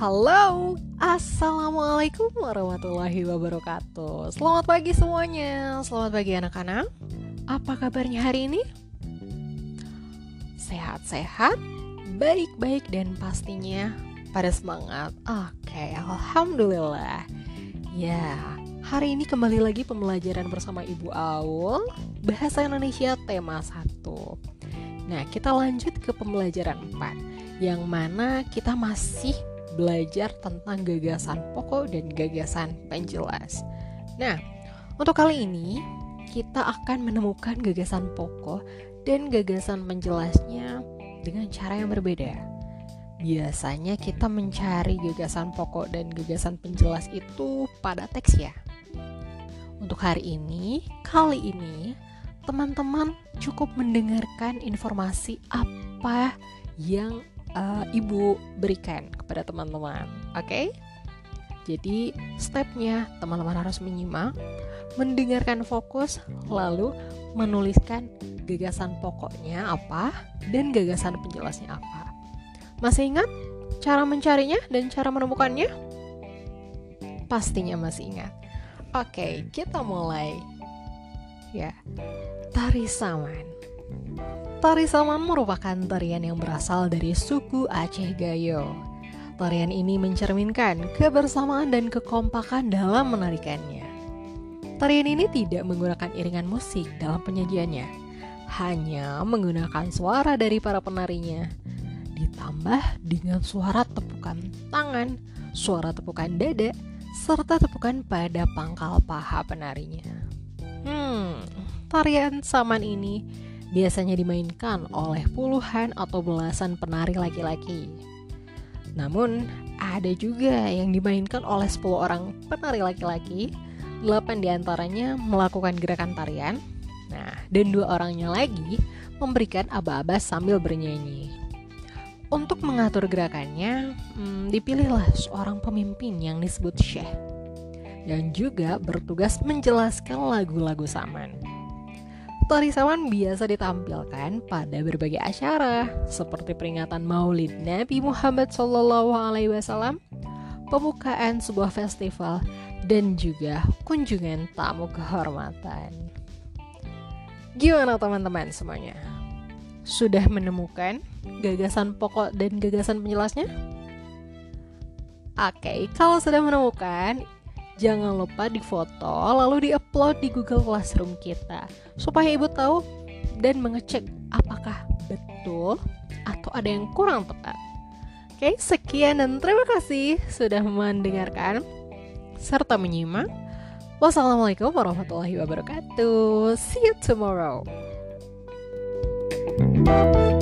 Halo, Assalamualaikum warahmatullahi wabarakatuh. Selamat pagi semuanya, selamat pagi anak-anak. Apa kabarnya hari ini? Sehat-sehat, baik-baik dan pastinya pada semangat. Oke, Alhamdulillah. Ya, hari ini kembali lagi pembelajaran bersama Ibu Aul Bahasa Indonesia tema 1 Nah, kita lanjut ke pembelajaran 4 Yang mana kita masih belajar tentang gagasan pokok dan gagasan penjelas. Nah, untuk kali ini kita akan menemukan gagasan pokok dan gagasan penjelasnya dengan cara yang berbeda. Biasanya kita mencari gagasan pokok dan gagasan penjelas itu pada teks ya. Untuk hari ini, kali ini teman-teman cukup mendengarkan informasi apa yang uh, ibu berikan kepada teman-teman. Oke? Okay? Jadi stepnya teman-teman harus menyimak, mendengarkan fokus, lalu menuliskan gagasan pokoknya apa dan gagasan penjelasnya apa. Masih ingat cara mencarinya dan cara menemukannya? Pastinya masih ingat. Oke, kita mulai. Ya, tari saman. Tari Saman merupakan tarian yang berasal dari suku Aceh Gayo. Tarian ini mencerminkan kebersamaan dan kekompakan dalam menarikannya. Tarian ini tidak menggunakan iringan musik dalam penyajiannya, hanya menggunakan suara dari para penarinya, ditambah dengan suara tepukan tangan, suara tepukan dada, serta tepukan pada pangkal paha penarinya. Hmm, tarian saman ini biasanya dimainkan oleh puluhan atau belasan penari laki-laki. Namun, ada juga yang dimainkan oleh 10 orang penari laki-laki, 8 di antaranya melakukan gerakan tarian, nah, dan dua orangnya lagi memberikan aba-aba sambil bernyanyi. Untuk mengatur gerakannya, hmm, dipilihlah seorang pemimpin yang disebut syekh, yang juga bertugas menjelaskan lagu-lagu saman. Tari Saman biasa ditampilkan pada berbagai acara seperti peringatan Maulid Nabi Muhammad SAW, pembukaan sebuah festival, dan juga kunjungan tamu kehormatan. Gimana teman-teman semuanya? Sudah menemukan gagasan pokok dan gagasan penjelasnya? Oke, kalau sudah menemukan, jangan lupa difoto lalu diupload di Google Classroom kita supaya ibu tahu dan mengecek apakah betul atau ada yang kurang tepat. Oke, sekian dan terima kasih sudah mendengarkan serta menyimak. Wassalamualaikum warahmatullahi wabarakatuh. See you tomorrow. thank you